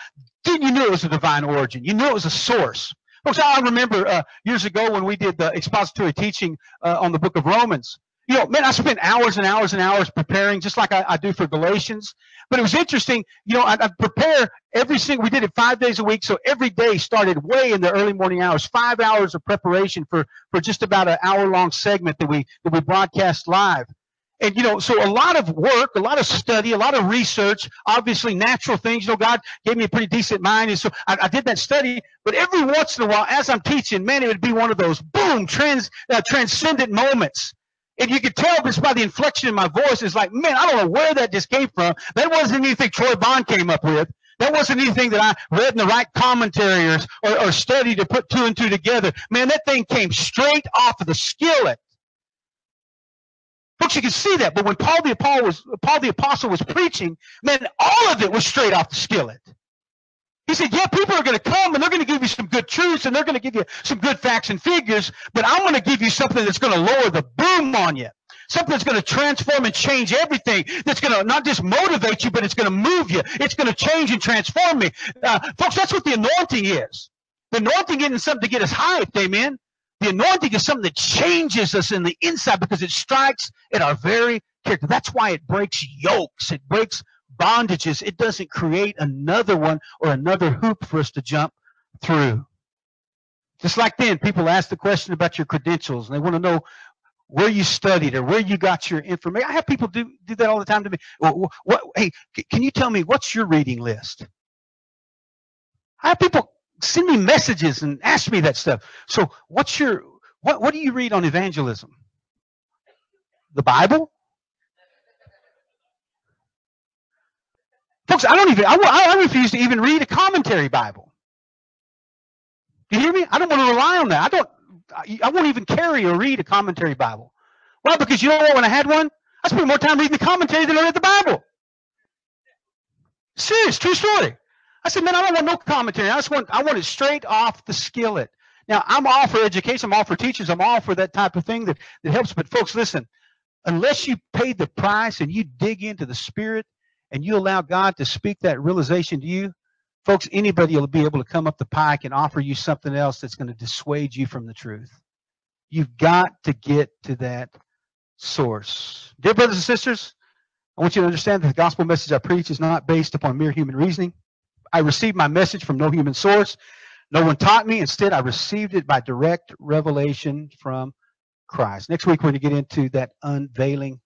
Then you knew it was a divine origin. You knew it was a source. Folks, I remember uh, years ago when we did the expository teaching uh, on the book of Romans. You know, man, I spent hours and hours and hours preparing, just like I, I do for Galatians. But it was interesting. You know, I, I prepare every single. We did it five days a week, so every day started way in the early morning hours. Five hours of preparation for for just about an hour long segment that we that we broadcast live. And, you know, so a lot of work, a lot of study, a lot of research, obviously natural things. You know, God gave me a pretty decent mind. And so I, I did that study. But every once in a while, as I'm teaching, man, it would be one of those boom, trans, uh, transcendent moments. And you could tell just by the inflection in my voice, it's like, man, I don't know where that just came from. That wasn't anything Troy Bohn came up with. That wasn't anything that I read in the right commentaries or, or studied to put two and two together. Man, that thing came straight off of the skillet. Folks, you can see that. But when Paul the Apostle was Paul the Apostle was preaching, man, all of it was straight off the skillet. He said, yeah, people are going to come and they're going to give you some good truths and they're going to give you some good facts and figures, but I'm going to give you something that's going to lower the boom on you. Something that's going to transform and change everything. That's going to not just motivate you, but it's going to move you. It's going to change and transform me. Uh, folks, that's what the anointing is. The anointing isn't something to get us hyped, amen. The anointing is something that changes us in the inside because it strikes at our very character. That's why it breaks yokes. It breaks bondages. It doesn't create another one or another hoop for us to jump through. Just like then, people ask the question about your credentials and they want to know where you studied or where you got your information. I have people do, do that all the time to me. What, what, hey, can you tell me what's your reading list? I have people send me messages and ask me that stuff. So what's your what what do you read on evangelism? The Bible? Folks, I don't even I, I refuse to even read a commentary Bible. Do you hear me? I don't want to rely on that. I don't I won't even carry or read a commentary Bible. Why? Because you know what? When I had one, I spent more time reading the commentary than I read the Bible. Serious, true story. I said, man, I don't want no commentary. I just want, I want it straight off the skillet. Now, I'm all for education. I'm all for teachers. I'm all for that type of thing that, that helps. But folks, listen, unless you pay the price and you dig into the spirit and you allow God to speak that realization to you, folks, anybody will be able to come up the pike and offer you something else that's going to dissuade you from the truth. You've got to get to that source. Dear brothers and sisters, I want you to understand that the gospel message I preach is not based upon mere human reasoning. I received my message from no human source. No one taught me. Instead, I received it by direct revelation from Christ. Next week, we're going to get into that unveiling